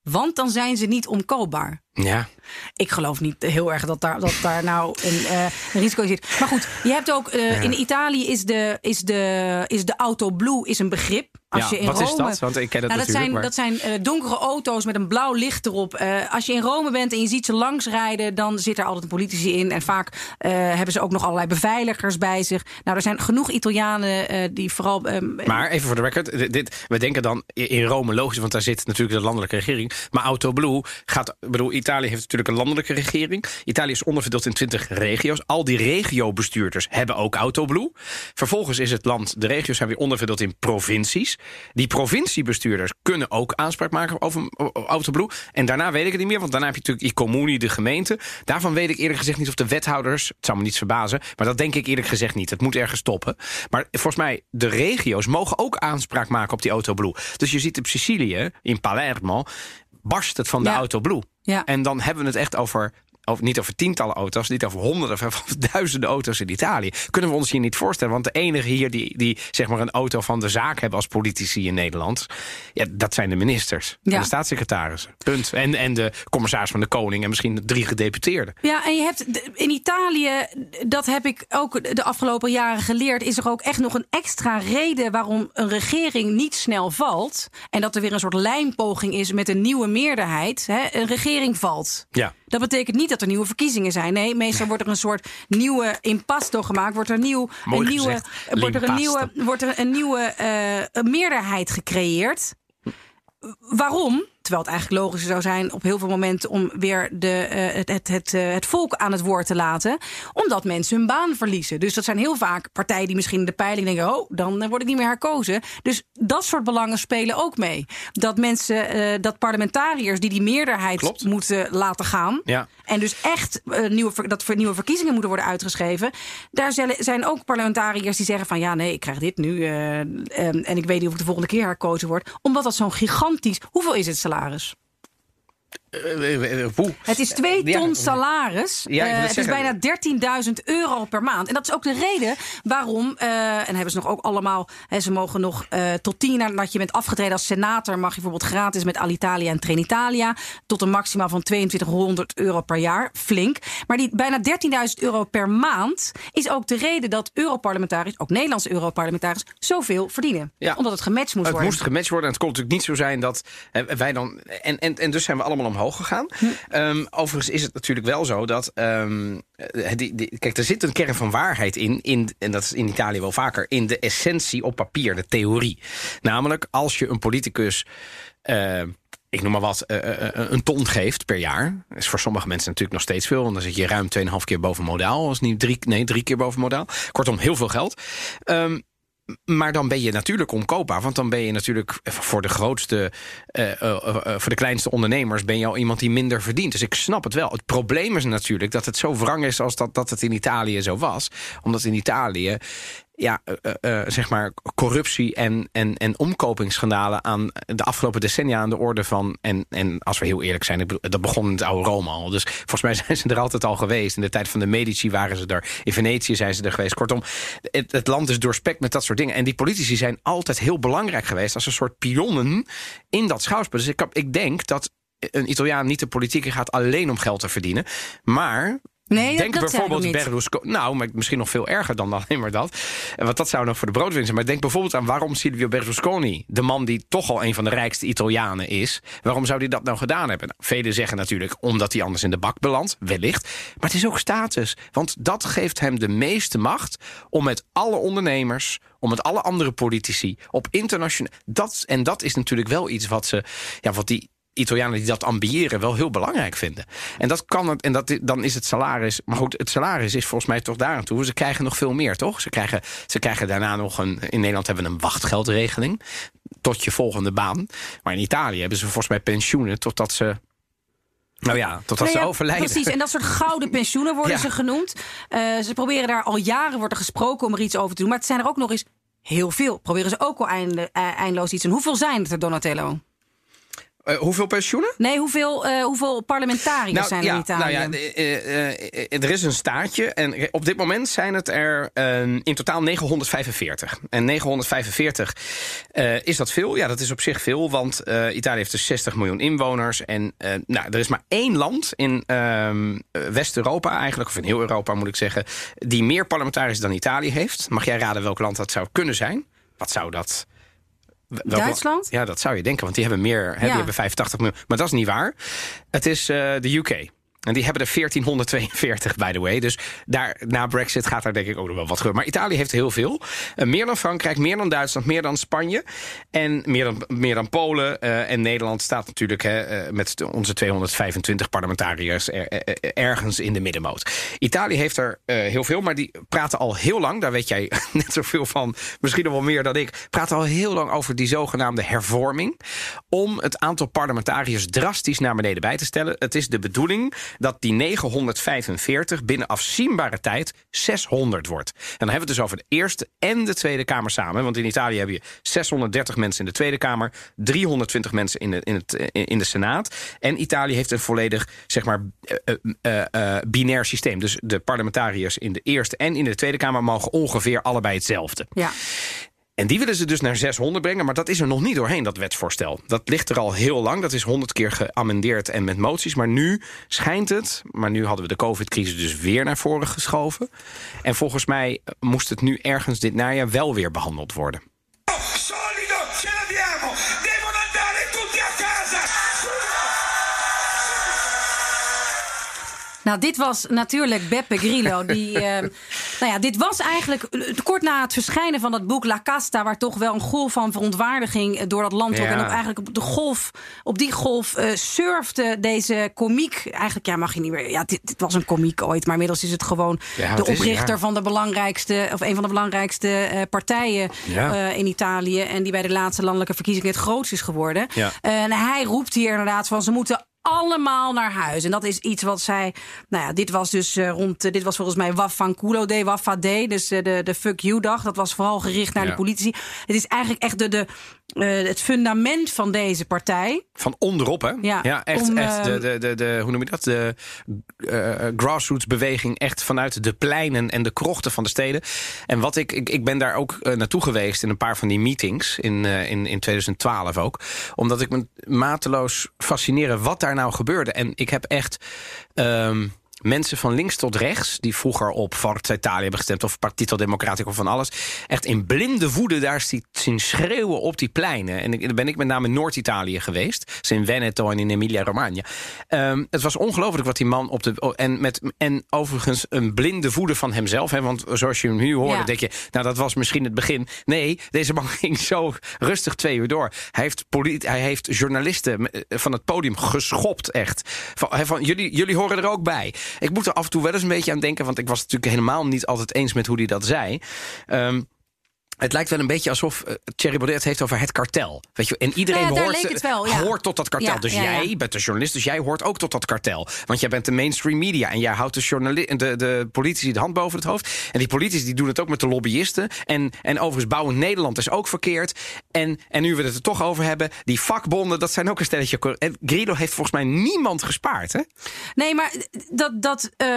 want dan zijn ze niet omkoopbaar. Ja. Ik geloof niet heel erg dat daar, dat daar nou een, uh, een risico zit. Maar goed, je hebt ook uh, ja. in Italië is de, is de, is de auto blue is een begrip. Als ja, je in wat Rome, is dat? Want ik ken het nou, dat natuurlijk. zijn, maar... dat zijn uh, donkere auto's met een blauw licht erop. Als je in Rome bent en je ziet ze langsrijden, dan zit er altijd een politici in. En vaak hebben ze ook nog allerlei beveiligers bij zich. Nou, er zijn genoeg Italianen die vooral. maar even voor de record, dit, we denken dan in Rome logisch, want daar zit natuurlijk de landelijke regering. Maar Auto Blue gaat, bedoel, Italië heeft natuurlijk een landelijke regering. Italië is onderverdeeld in 20 regio's. Al die regiobestuurders hebben ook Autoblue. Vervolgens is het land, de regio's zijn weer onderverdeeld in provincies. Die provinciebestuurders kunnen ook aanspraak maken over Autoblue. En daarna weet ik het niet meer, want daarna heb je natuurlijk die commune, de gemeente. Daarvan weet ik eerlijk gezegd niet of de wethouders, het zou me niet verbazen, maar dat denk ik eerlijk gezegd niet. Het moet ergens stoppen. Maar volgens mij, de regio's mogen ook aanspraak maken op die Autoblue. Dus je ziet op Sicilië, in Palermo, barst het van de Ja. Autoblue. Ja. En dan hebben we het echt over, over, niet over tientallen auto's, niet over honderden of duizenden auto's in Italië. Kunnen we ons hier niet voorstellen. Want de enige hier die, die zeg maar een auto van de zaak hebben als politici in Nederland, ja, dat zijn de ministers Ja. en de staatssecretarissen. Punt. En, en de commissaris van de Koning en misschien drie gedeputeerden. Ja, en je hebt in Italië, dat heb ik ook de afgelopen jaren geleerd, is er ook echt nog een extra reden waarom een regering niet snel valt. En dat er weer een soort lijmpoging is met een nieuwe meerderheid. Hè? Een regering valt. Ja. Dat betekent niet dat er nieuwe verkiezingen zijn. Nee, meestal wordt er een soort nieuwe impasto gemaakt. Wordt er, nieuw, Mooi een, nieuwe, wordt er een nieuwe, wordt er een nieuwe eh, meerderheid gecreëerd. Waarom? Terwijl het eigenlijk logischer zou zijn op heel veel momenten om weer de, eh, het, het, het, eh, het volk aan het woord te laten. Omdat mensen hun baan verliezen. Dus dat zijn heel vaak partijen die misschien in de peiling denken: oh, dan eh, word ik niet meer herkozen. Dus dat soort belangen spelen ook mee. Dat mensen, dat parlementariërs die die meerderheid Klopt. moeten laten gaan. Ja. En dus echt nieuwe, dat voor nieuwe verkiezingen moeten worden uitgeschreven. Daar zijn ook parlementariërs die zeggen van ja, nee, ik krijg dit nu. en ik weet niet of ik de volgende keer herkozen word. Omdat dat zo'n gigantisch. Hoeveel is het salaris? Eh, Hoe? Het is twee Ja. ton salaris. Ja, Eh, het het is bijna 13.000 euro per maand. En dat is ook de reden waarom. eh, en hebben ze nog ook allemaal. Hè, ze mogen nog eh, tot tien jaar nadat je bent afgetreden als senator. mag je bijvoorbeeld gratis met Alitalia en Trenitalia. Tot een maximaal van 2200 euro per jaar. Flink. Maar die bijna 13.000 euro per maand. is ook de reden dat Europarlementariërs. ook Nederlandse Europarlementariërs. zoveel verdienen. Ja. Omdat het gematcht moet Het worden. moest gematcht worden. En het kon natuurlijk niet zo zijn dat eh, wij dan. En, en, en dus zijn we allemaal omhoog gegaan. Hm. Ehm, overigens is het natuurlijk wel zo dat. eh, die, die, kijk, er zit een kern van waarheid in, in. En dat is in Italië wel vaker. In de essentie op papier, de theorie. Namelijk, als je een politicus. eh, ik noem maar wat, eh, een ton geeft per jaar. is voor sommige mensen natuurlijk nog steeds veel. Want dan zit je ruim 2,5 keer boven modaal. Als niet drie, nee, drie keer boven modaal. Kortom, heel veel geld. Ehm, maar dan ben je natuurlijk omkoopbaar. Want dan ben je natuurlijk voor de grootste, eh, eh, eh, voor de kleinste ondernemers... ben je al iemand die minder verdient. Dus ik snap het wel. Het probleem is natuurlijk dat het zo wrang is... als dat, dat het in Italië zo was. Omdat in Italië ja, eh, eh, eh, zeg maar corruptie en, en, en omkopingsschandalen aan de afgelopen decennia aan de orde van. En, en als we heel eerlijk zijn, dat begon in het oude Rome al. Dus volgens mij zijn ze er altijd al geweest. In de tijd van de Medici waren ze er. In Venetië zijn ze er geweest. Kortom, het, land is doorspekt met dat soort dingen. En die politici zijn altijd heel belangrijk geweest als een soort pionnen in dat schouwspel. Dus ik, ik denk dat een Italiaan niet de politiek gaat alleen om geld te verdienen. Maar Nee, denk dat bijvoorbeeld niet. Berlusconi. Nou, maar misschien nog veel erger dan alleen maar dat. En Want dat zou nog voor de broodwinst zijn. Maar denk bijvoorbeeld aan waarom Silvio Berlusconi, de man die toch al een van de rijkste Italianen is, waarom zou hij dat nou gedaan hebben? Nou, velen zeggen natuurlijk omdat hij anders in de bak belandt, wellicht. Maar het is ook status. Want dat geeft hem de meeste macht om met alle ondernemers, om met alle andere politici op internationaal. Dat, en dat is natuurlijk wel iets wat ze, ja, wat die Italianen die dat ambiëren wel heel belangrijk vinden. En dat kan het, en dat, dan is het salaris. Maar goed, het salaris is volgens mij toch daar aan toe. Ze krijgen nog veel meer, toch? Ze krijgen, ze krijgen daarna nog een. In Nederland hebben we een wachtgeldregeling. tot je volgende baan. Maar in Italië hebben ze volgens mij pensioenen totdat ze nou ja, totdat Nou ze ja, overlijden. Precies, en dat soort gouden pensioenen worden Ja. ze genoemd. Eh, ze proberen daar al jaren, wordt er gesproken om er iets over te doen. Maar het zijn er ook nog eens heel veel. Proberen ze ook al einde, eh, eindeloos iets doen. Hoeveel zijn het er, Donatello? Eh, hoeveel pensioenen? Nee, hoeveel, eh, hoeveel parlementariërs zijn er ja, in Italië? Nou ja, eh, er is een staartje. En op dit moment zijn het er eh, in totaal 945. En 945 eh, is dat veel? Ja, dat is op zich veel. Want Italië heeft dus 60 miljoen inwoners. En nou, er is maar één land in ehm, eh, West-Europa eigenlijk, of in heel Europa moet ik zeggen, die meer parlementariërs dan Italië heeft. Mag jij raden welk land dat zou kunnen zijn? Wat zou dat? Duitsland? Ja, dat zou je denken, want die hebben meer. Hè, Ja. Die hebben 85 miljoen. Maar dat is niet waar. Het is eh, de UK. En die hebben er 1442, by the way. Dus daar, na Brexit gaat daar denk ik ook nog wel wat gebeuren. Maar Italië heeft heel veel. Eh, meer dan Frankrijk, meer dan Duitsland, meer dan Spanje. En meer dan, meer dan Polen. Eh, en Nederland staat natuurlijk hè, eh, met onze 225 parlementariërs er- er- ergens in de middenmoot. Italië heeft er heel veel, maar die praten al heel lang. Daar weet jij net zoveel van, misschien nog wel meer dan ik. Praten al heel lang over die zogenaamde hervorming. Om het aantal parlementariërs drastisch naar beneden bij te stellen. Het is de bedoeling dat die 945 binnen afzienbare tijd 600 wordt. En dan hebben we het dus over de Eerste en de Tweede Kamer samen. Want in Italië heb je 630 mensen in de Tweede Kamer, 320 mensen in de, in het, eh, in de Senaat. En Italië heeft een volledig, zeg maar, eh, eh, binair systeem. Dus de parlementariërs in de Eerste en in de Tweede Kamer mogen ongeveer allebei hetzelfde. Ja. En die willen ze dus naar 600 brengen, maar dat is er nog niet doorheen, dat wetsvoorstel. Dat ligt er al heel lang, dat is 100 keer geamendeerd en met moties. Maar nu schijnt het, maar nu hadden we de covid-crisis dus weer naar voren geschoven. En volgens mij moest het nu ergens dit najaar wel weer behandeld worden. Nou, dit was natuurlijk Beppe Grillo. Die, eh, nou ja, dit was eigenlijk kort na het verschijnen van dat boek La Casta... waar toch wel een golf van verontwaardiging eh, door dat land trok. Ja. En ook eigenlijk op, de golf, op die golf eh, surfde deze komiek... Eigenlijk, ja, mag je niet meer... Ja, dit, dit was een komiek ooit, maar inmiddels is het gewoon... Ja, de oprichter ja. van de belangrijkste... of een van de belangrijkste eh, partijen in Italië... en die bij de laatste landelijke verkiezingen het grootst is geworden. En hij roept hier inderdaad van... ze moeten allemaal naar huis. En dat is iets wat zij. Nou ja, dit was dus eh, rond. eh, dit was volgens mij Waffanculo Day, Waffa Day. Dus eh, de, de Fuck You dag. Dat was vooral gericht naar Ja. de politici. Het is eigenlijk echt de, de, eh, het fundament van deze partij. Van onderop, hè? Ja, echt. om, echt de, ehm, de, de, de, hoe noem je dat? De eh, grassroots beweging. Echt vanuit de pleinen en de krochten van de steden. En wat ik, ik, ik ben daar ook naartoe geweest in een paar van die meetings. In, in, in 2012 ook. Omdat ik me mateloos fascineren wat daar nou gebeurde. En ik heb echt. ehm, Mensen van links tot rechts, die vroeger op Forza Italia hebben gestemd... of Partito Democratico of van alles... echt in blinde woede daar zie- zien schreeuwen op die pleinen. En ik, dan ben ik met name in Noord-Italië geweest. Dus in Veneto en in Emilia-Romagna. Ehm, het was ongelooflijk wat die man op de... En, met, en overigens een blinde woede van hemzelf. Hè, want zoals je hem nu hoorde, Ja. denk je... nou, dat was misschien het begin. Nee, deze man ging zo rustig twee uur door. Hij heeft, polit- hij heeft journalisten eh, van het podium geschopt, echt. Van, van, jullie, jullie horen er ook bij. Ik moet er af en toe wel eens een beetje aan denken... want ik was het natuurlijk helemaal niet altijd eens met hoe hij dat zei... Ehm, het lijkt wel een beetje alsof uh, Thierry Baudet het heeft over het kartel. Weet je, en iedereen Nou ja, daar hoort, wel, ja. hoort tot dat kartel. Ja, dus jij bent de journalist, dus jij hoort ook tot dat kartel. Want jij bent de mainstream media en jij houdt de, de, de politici de hand boven het hoofd. En die politici die doen het ook met de lobbyisten. En, en overigens bouwen Nederland is ook verkeerd. En, en nu we het er toch over hebben, die vakbonden, dat zijn ook een stelletje. En Grillo heeft volgens mij niemand gespaard, hè? Nee, maar dat, dat, eh,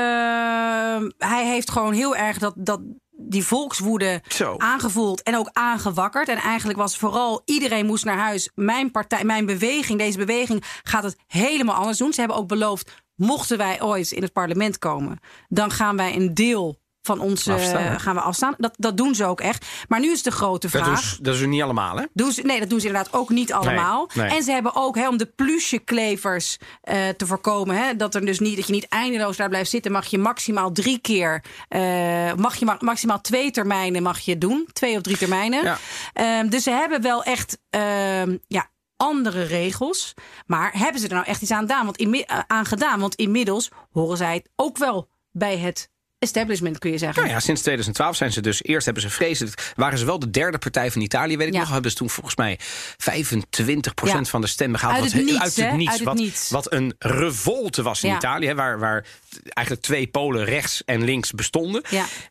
hij heeft gewoon heel erg dat, dat, die volkswoede Zo. aangevoeld en ook aangewakkerd. En eigenlijk was vooral iedereen moest naar huis. Mijn partij, mijn beweging, deze beweging gaat het helemaal anders doen. Ze hebben ook beloofd, mochten wij ooit in het parlement komen, dan gaan wij een deel van ons eh, Afstaan. gaan we afstaan. Dat, dat doen ze ook echt. Maar nu is de grote Dat vraag. doen, ze- dat is niet allemaal, hè? Doen ze, nee, dat doen ze inderdaad ook niet allemaal. nee. En ze hebben ook, hè, om de plusje klevers eh, te voorkomen, hè, dat, er dus niet, dat je niet eindeloos daar blijft zitten, mag je maximaal drie keer, eh, mag je ma- maximaal twee termijnen mag je doen. Twee of drie termijnen. Ja. Ehm, dus ze hebben wel echt ehm, ja, andere regels. Maar hebben ze er nou echt iets aan gedaan? Want eh, aan gedaan? Want inmiddels horen zij het ook wel bij het establishment, kun je zeggen. Nou ja, sinds 2012 zijn ze dus... Eerst hebben ze vreselijk... Waren ze wel de derde partij van Italië, weet ik Ja. nog. Hebben ze toen volgens mij 25 Ja. van de stemmen gehaald. Uit wat het he- niets? Uit het wat, niets. wat een revolte was in. Italië. hè, Waar, waar eigenlijk twee polen rechts en links bestonden.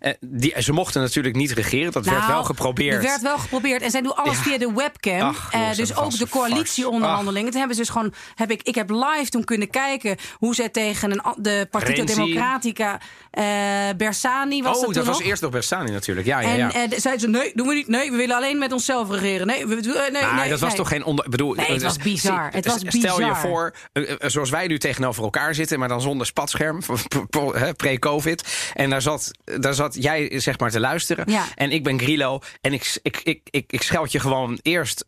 Eh, die, ze mochten natuurlijk niet regeren. Dat werd Nou, wel geprobeerd. Er werd wel geprobeerd. En zij doen alles via de webcam. Ach, Eh, dus dat ook de coalitieonderhandelingen. Toen hebben ze dus gewoon. Heb ik, ik heb live toen kunnen kijken hoe zij tegen een, de Partito Renzi. Democratica eh, Bersani was oh, dat, was nog? eerst nog Bersani natuurlijk. Ja, ja, En ja. eh, de- zeiden ze: nee, doen we niet. Nee, we willen alleen met onszelf regeren. Nee, we, we- nee, Maar nee, dat was toch geen onder. Bedoel, Nee, het was eh, bizar. Het was Stel je bizar. voor, eh, eh, zoals wij nu tegenover elkaar zitten, maar dan zonder spatscherm, pre-COVID. En daar zat, daar zat jij zeg maar te luisteren. Ja. En ik ben Grillo. En ik, ik, ik, ik, ik scheld je gewoon eerst.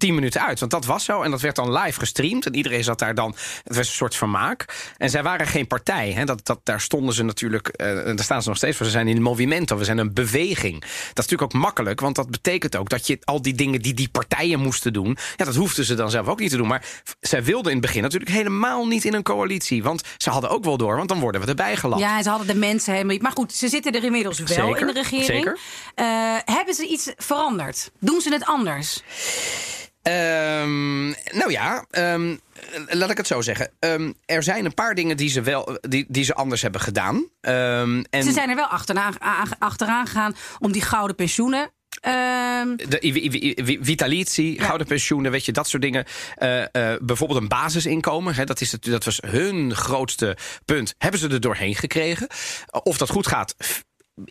10 minuten uit, want dat was zo. En dat werd dan live gestreamd. En iedereen zat daar dan. Het was een soort vermaak. En zij waren geen partij. Hè. Dat, dat, daar stonden ze natuurlijk. eh, en daar staan ze nog steeds voor. Ze zijn in een movimento. We zijn een beweging. Dat is natuurlijk ook makkelijk. Want dat betekent ook dat je al die dingen die die partijen moesten doen. Ja, dat hoefden ze dan zelf ook niet te doen. Maar zij wilden in het begin natuurlijk helemaal niet in een coalitie. Want ze hadden ook wel door. Want dan worden we erbij gelapt. Ja, ze hadden de mensen helemaal niet. Maar goed, ze zitten er inmiddels wel Zeker, in de regering. zeker. Eh, hebben ze iets veranderd? Doen ze het anders? Ehm, nou ja, ehm, laat ik het zo zeggen. Ehm, er zijn een paar dingen die ze, wel, die, die ze anders hebben gedaan. En Ze zijn er wel achteraan, achteraan gegaan om die gouden pensioenen. ehm, de Vitalitie, gouden pensioenen, weet je, dat soort dingen. Eh, eh, bijvoorbeeld een basisinkomen, hè, dat, is het, dat was hun grootste punt. Hebben ze er doorheen gekregen? Of dat goed gaat,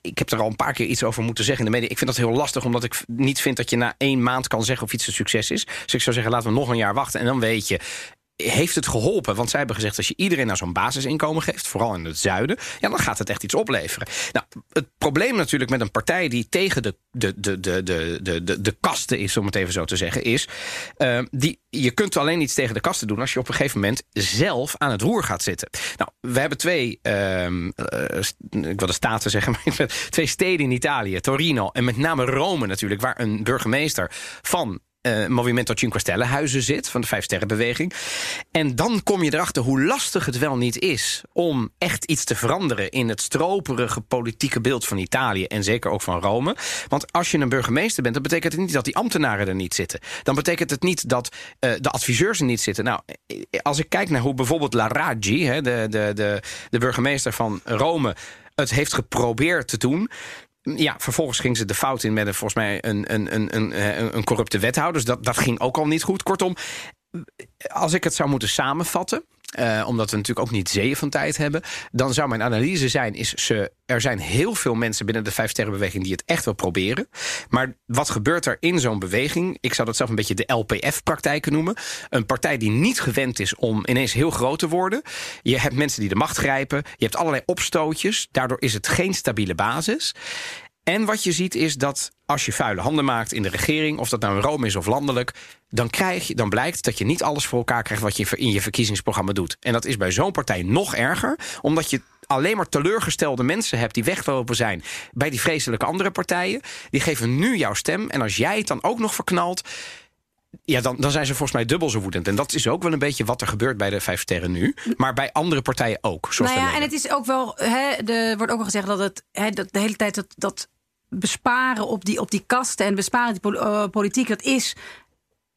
ik heb er al een paar keer iets over moeten zeggen in de media. Ik vind dat heel lastig, omdat ik niet vind dat je na één maand kan zeggen of iets een succes is. Dus ik zou zeggen, laten we nog een jaar wachten en dan weet je. Heeft het geholpen? Want zij hebben gezegd: als je iedereen nou zo'n basisinkomen geeft, vooral in het zuiden, ja, dan gaat het echt iets opleveren. Nou, het probleem natuurlijk met een partij die tegen de, de, de, de, de, de, de, de kasten is, om het even zo te zeggen, is. eh, die, je kunt alleen iets tegen de kasten doen als je op een gegeven moment zelf aan het roer gaat zitten. Nou, we hebben twee, ehm, eh, ik wilde staten zeggen, maar twee steden in Italië, Torino en met name Rome natuurlijk, waar een burgemeester van eh, Movimento Cinque Stelle huizen zit, van de Vijf Sterrenbeweging. En dan kom je erachter hoe lastig het wel niet is om echt iets te veranderen in het stroperige politieke beeld van Italië en zeker ook van Rome. Want als je een burgemeester bent, dan betekent het niet dat die ambtenaren er niet zitten. Dan betekent het niet dat eh, de adviseurs er niet zitten. Nou, als ik kijk naar hoe bijvoorbeeld La Raggi, hè, de, de, de, de burgemeester van Rome, het heeft geprobeerd te doen. Ja, vervolgens ging ze de fout in met een, volgens mij een, een, een, een, een, een corrupte wethouder. Dus dat, dat ging ook al niet goed. Kortom, als ik het zou moeten samenvatten. Eh, omdat we natuurlijk ook niet zeeën van tijd hebben. Dan zou mijn analyse zijn: is ze, er zijn heel veel mensen binnen de Vijf Sterrenbeweging die het echt wel proberen. Maar wat gebeurt er in zo'n beweging? Ik zou dat zelf een beetje de LPF-praktijken noemen. Een partij die niet gewend is om ineens heel groot te worden. Je hebt mensen die de macht grijpen. Je hebt allerlei opstootjes. Daardoor is het geen stabiele basis. En wat je ziet is dat als je vuile handen maakt in de regering, of dat nou in Rome is of landelijk, dan, krijg je, dan blijkt dat je niet alles voor elkaar krijgt wat je in je verkiezingsprogramma doet. En dat is bij zo'n partij nog erger, omdat je alleen maar teleurgestelde mensen hebt die weglopen zijn bij die vreselijke andere partijen. Die geven nu jouw stem. En als jij het dan ook nog verknalt. Ja, dan, dan zijn ze volgens mij dubbel zo woedend. En dat is ook wel een beetje wat er gebeurt bij de Vijf Sterren nu. Maar bij andere partijen ook. Zoals nou ja, en het is ook wel. Hè, er wordt ook wel gezegd dat het hè, dat de hele tijd dat, dat besparen op die, op die kasten en besparen die eh, politiek, dat is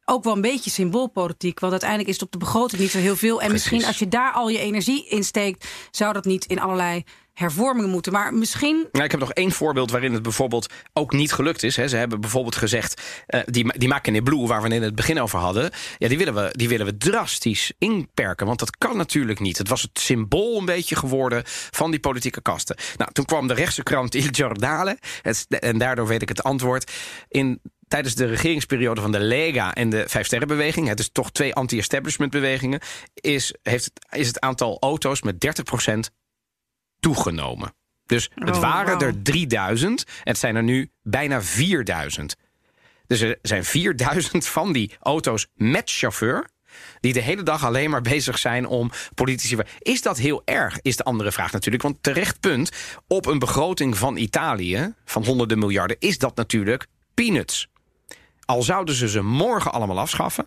ook wel een beetje symboolpolitiek. Want uiteindelijk is het op de begroting niet zo heel veel. En Precies. misschien als je daar al je energie in steekt, zou dat niet in allerlei hervormingen moeten. Maar misschien. Nou, ik heb nog één voorbeeld waarin het bijvoorbeeld ook niet gelukt is. Hè. Ze hebben bijvoorbeeld gezegd, eh, die, die maken in Blue, waar we in het begin over hadden, ja, die, willen we, die willen we drastisch inperken. Want dat kan natuurlijk niet. Het was het symbool een beetje geworden van die politieke kasten. Nou, toen kwam de rechtse krant Il Giornale, het, en daardoor weet ik het antwoord. In tijdens de regeringsperiode van de Lega en de Vijfsterrenbeweging, het is toch twee anti-establishment bewegingen, is, heeft, het- is het aantal auto's met 30% toegenomen. Dus het Oh, waren er 3000 en het zijn er nu bijna 4000. Dus er zijn 4000 van die auto's met chauffeur. Die de hele dag alleen maar bezig zijn om politici. Is dat heel erg? Is de andere vraag natuurlijk. Want terecht punt. Op een begroting van Italië. van honderden miljarden. is dat natuurlijk peanuts. Al zouden ze ze morgen allemaal afschaffen.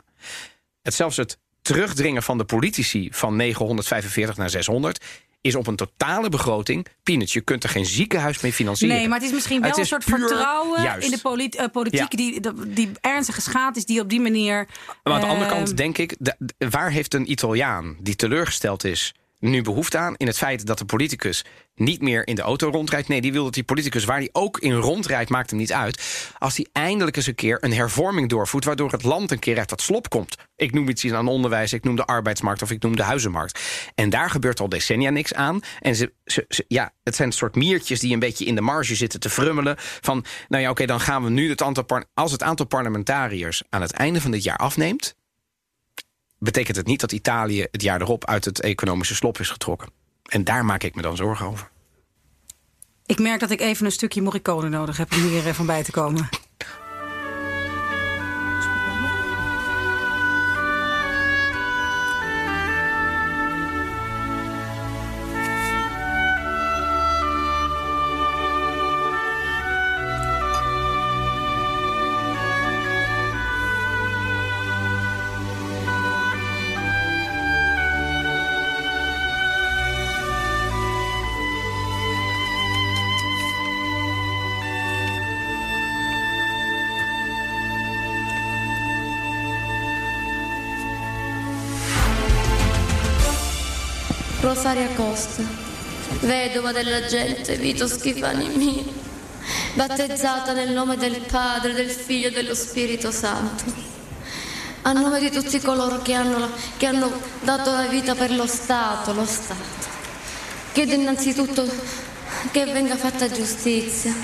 Het zelfs het terugdringen van de politici van 945 naar 600 is op een totale begroting peanuts. Je kunt er geen ziekenhuis mee financieren. Nee, maar het is misschien wel een soort puur- vertrouwen juist. in de eh, politiek Ja. die, die, ernstig geschaad is, die op die manier. Maar aan de andere kant denk ik, de- waar heeft een Italiaan die teleurgesteld is nu behoefte aan? In het feit dat de politicus niet meer in de auto rondrijdt. Nee, die wil dat die politicus waar die ook in rondrijdt, maakt hem niet uit. Als hij eindelijk eens een keer een hervorming doorvoert, waardoor het land een keer uit dat slop komt. Ik noem iets aan onderwijs, ik noem de arbeidsmarkt of ik noem de huizenmarkt. En daar gebeurt al decennia niks aan. En ze, ze, ja, het zijn een soort miertjes die een beetje in de marge zitten te frummelen. Van, nou ja, oké, dan gaan we nu het aantal. Als het aantal parlementariërs aan het einde van dit jaar afneemt, betekent het niet dat Italië het jaar erop uit het economische slop is getrokken. En daar maak ik me dan zorgen over. Ik merk dat ik even een stukje Morricone nodig heb om hier eh, van bij te komen. Costa, vedova della gente, Vito Schifani mio, battezzata nel nome del Padre, del Figlio e dello Spirito Santo. A nome di tutti coloro che hanno, che hanno dato la vita per lo Stato, lo Stato. Chiedo innanzitutto che venga fatta giustizia.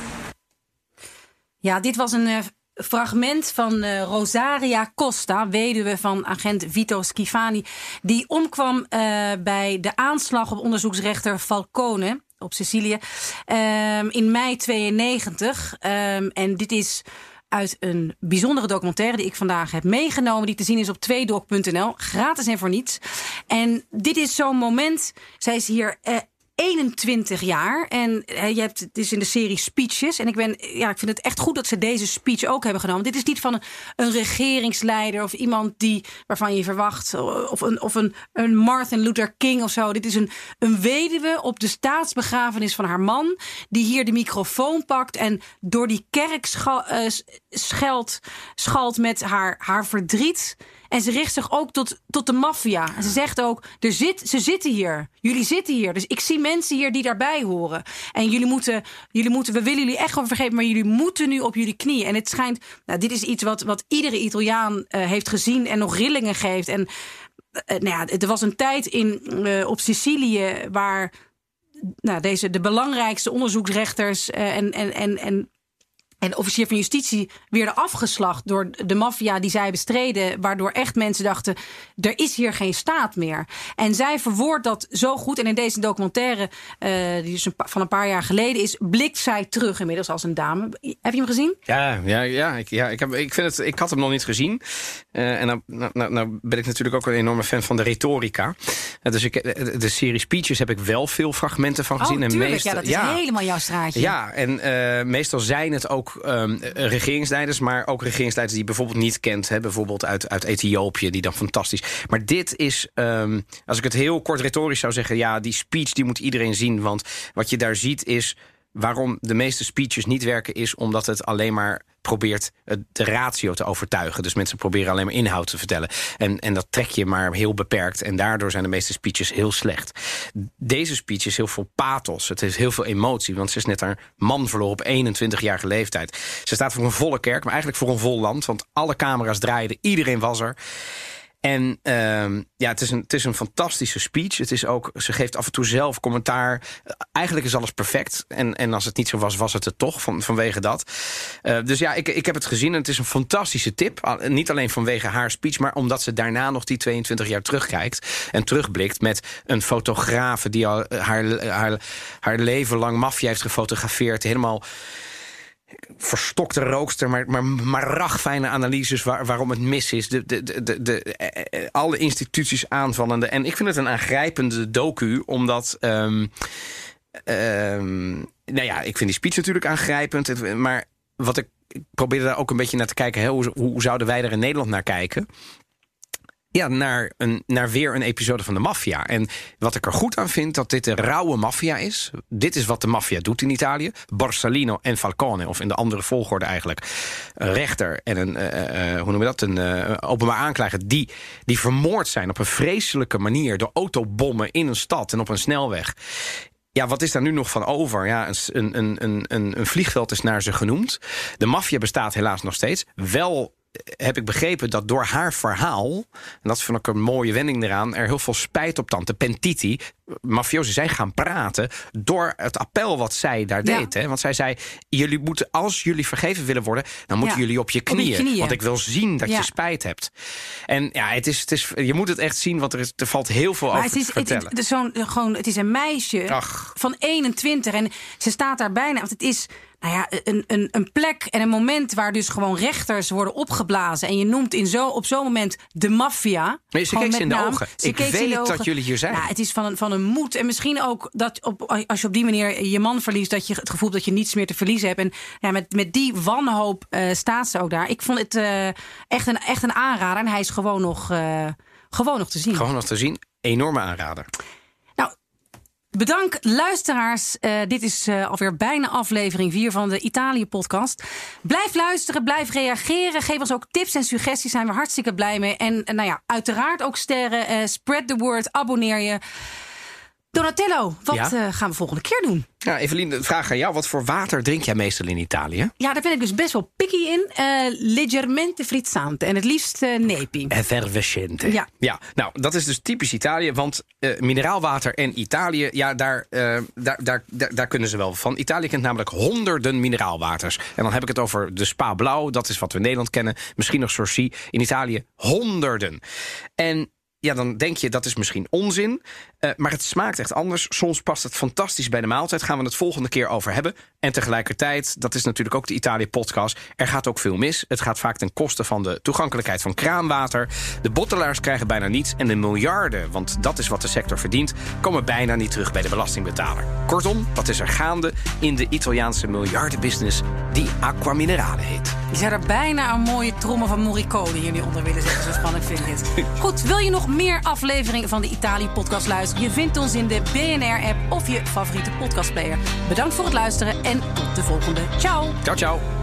Ja, dit was een eh, fragment van eh, Rosaria Costa, weduwe van agent Vito Schifani. Die omkwam eh, bij de aanslag op onderzoeksrechter Falcone op Sicilië ehm, in mei 92. Ehm, en dit is uit een bijzondere documentaire die ik vandaag heb meegenomen. Die te zien is op tweedoc.nl. Gratis en voor niets. En dit is zo'n moment. Zij is hier eh, 21 jaar. En je hebt, het is in de serie Speeches. En ik, ben, ja, ik vind het echt goed dat ze deze speech ook hebben genomen. Dit is niet van een, regeringsleider of iemand die, waarvan je verwacht. Of een, of een, een Martin Luther King of zo. Dit is een, een weduwe op de staatsbegrafenis van haar man. Die hier de microfoon pakt en door die kerk scha- eh, schalt met haar, haar verdriet. En ze richt zich ook tot, tot de maffia. En ze zegt ook, er zit, ze zitten hier. Jullie zitten hier. Dus ik zie mensen hier die daarbij horen. En jullie moeten, jullie moeten we willen jullie echt gewoon vergeven, maar jullie moeten nu op jullie knieën. En het schijnt, nou, dit is iets wat, wat iedere Italiaan eh, heeft gezien en nog rillingen geeft. En eh, nou ja, er was een tijd in, eh, op Sicilië waar nou, deze, de belangrijkste onderzoeksrechters eh, en, en, en, en en de officier van justitie werden afgeslacht door de maffia die zij bestreden. Waardoor echt mensen dachten: er is hier geen staat meer. En zij verwoordt dat zo goed. En in deze documentaire, eh, die dus een van een paar jaar geleden is, blikt zij terug inmiddels als een dame. Heb je hem gezien? Ja, ja, ja, ik, ja ik, heb, ik, vind het, ik had hem nog niet gezien. Eh, en nou, nou, nou, ben ik natuurlijk ook een enorme fan van de retorica. Eh, dus ik, de serie Speeches heb ik wel veel fragmenten van gezien. oh, en tuurlijk. meest- ja, dat is helemaal jouw straatje. Ja, en meestal zijn het ook ehm, regeringsleiders, maar ook regeringsleiders die je bijvoorbeeld niet kent. Hè, bijvoorbeeld uit, uit Ethiopië, die dan fantastisch. Maar dit is, ehm, als ik het heel kort retorisch zou zeggen, ja, die speech die moet iedereen zien. Want wat je daar ziet is waarom de meeste speeches niet werken, is omdat het alleen maar probeert de ratio te overtuigen. Dus mensen proberen alleen maar inhoud te vertellen. En, en dat trek je maar heel beperkt. En daardoor zijn de meeste speeches heel slecht. Deze speech is heel veel pathos. Het heeft heel veel emotie. Want ze is net haar man verloren op 21-jarige leeftijd. Ze staat voor een volle kerk, maar eigenlijk voor een vol land. Want alle camera's draaiden, iedereen was er. En ehm, ja, het is, een, het is een fantastische speech. Het is ook, ze geeft af en toe zelf commentaar. Eigenlijk is alles perfect. En, en als het niet zo was, was het het toch van, vanwege dat. Eh, dus ja, ik, ik heb het gezien en het is een fantastische tip. Niet alleen vanwege haar speech, maar omdat ze daarna nog die 22 jaar terugkijkt. En terugblikt met een fotograaf die al eh, haar, haar, haar leven lang maffia heeft gefotografeerd. Helemaal verstokte rookster, maar, maar, maar ragfijne analyses waar, waarom het mis is. De, de, de, de, de- eh, eh, alle instituties aanvallende. En ik vind het een aangrijpende docu, omdat. ehm, ehm, nou ja, ik vind die speech natuurlijk aangrijpend. Maar wat ik, ik probeerde daar ook een beetje naar te kijken. Hè, hoe, hoe zouden wij er in Nederland naar kijken? Ja, naar, een, naar weer een episode van de maffia. En wat ik er goed aan vind, dat dit de rauwe maffia is. Dit is wat de maffia doet in Italië. Borsellino en Falcone, of in de andere volgorde eigenlijk. Een rechter en een, uh, hoe noem je dat, een openbaar aanklager... Die, die vermoord zijn op een vreselijke manier... door autobommen in een stad en op een snelweg. Ja, wat is daar nu nog van over? Ja, een, een, een, een vliegveld is naar ze genoemd. De maffia bestaat helaas nog steeds. Wel heb ik begrepen dat door haar verhaal... en dat vind ik een mooie wending eraan... er heel veel spijt op tante Pentiti... mafiosi zijn gaan praten door het appel wat zij daar deed. Hè? Want zij zei, jullie moeten, als jullie vergeven willen worden... dan moeten jullie op je, knieën, Want ik wil zien dat je spijt hebt. En ja, het is, het is, je moet het echt zien, want er, is, er valt heel veel over het is, te vertellen. Het, het, gewoon, het is een meisje Ach. van 21 en ze staat daar bijna... want het is nou ja, een, een, een plek en een moment waar dus gewoon rechters worden opgeblazen. En je noemt in zo, op zo'n moment de maffia. Nee, ze keek ze in de ogen. Ze ik weet dat jullie hier zijn. Ja, het is van een, van een moed. En misschien ook dat op, als je op die manier je man verliest, dat je het gevoel dat je niets meer te verliezen hebt. En ja, met, met die wanhoop uh, staat ze ook daar. Ik vond het uh, echt, een, echt een aanrader. En hij is gewoon nog, uh, gewoon nog te zien. Gewoon nog te zien. Enorme aanrader. Bedankt luisteraars. Uh, dit is uh, alweer bijna aflevering 4 van de Italië-podcast. Blijf luisteren, blijf reageren. Geef ons ook tips en suggesties. Zijn we hartstikke blij mee. En uh, nou ja, uiteraard ook sterren. spread the word, abonneer je. Donatello, wat ja? gaan we volgende keer doen? Ja, Evelien, vraag aan jou. Wat voor water drink jij meestal in Italië? Ja, daar ben ik dus best wel picky in. Uh, leggermente frizzante. En het liefst uh, nepi. Effervescente. Ja. ja. Nou, dat is dus typisch Italië. Want uh, mineraalwater en Italië, ja, daar, daar, daar, daar, daar, kunnen ze wel van. Italië kent namelijk honderden mineraalwaters. En dan heb ik het over de Spa Blauw. Dat is wat we in Nederland kennen. Misschien nog Sorcy. In Italië honderden. En ja, dan denk je dat is misschien onzin. Uh, maar het smaakt echt anders. Soms past het fantastisch bij de maaltijd. Gaan we het volgende keer over hebben. En tegelijkertijd, dat is natuurlijk ook de Italië-podcast... er gaat ook veel mis. Het gaat vaak ten koste van de toegankelijkheid van kraanwater. De bottelaars krijgen bijna niets. En de miljarden, want dat is wat de sector verdient... komen bijna niet terug bij de belastingbetaler. Kortom, wat is er gaande in de Italiaanse miljardenbusiness... die Aqua Minerale heet? Je zou er bijna een mooie trommel van Morricone hier nu onder willen zetten. Zo spannend vind ik het. Goed, wil je nog meer afleveringen van de Italië-podcast luisteren? Je vindt ons in de BNR-app of je favoriete podcastplayer. Bedankt voor het luisteren en tot de volgende. Ciao. Ciao, ciao.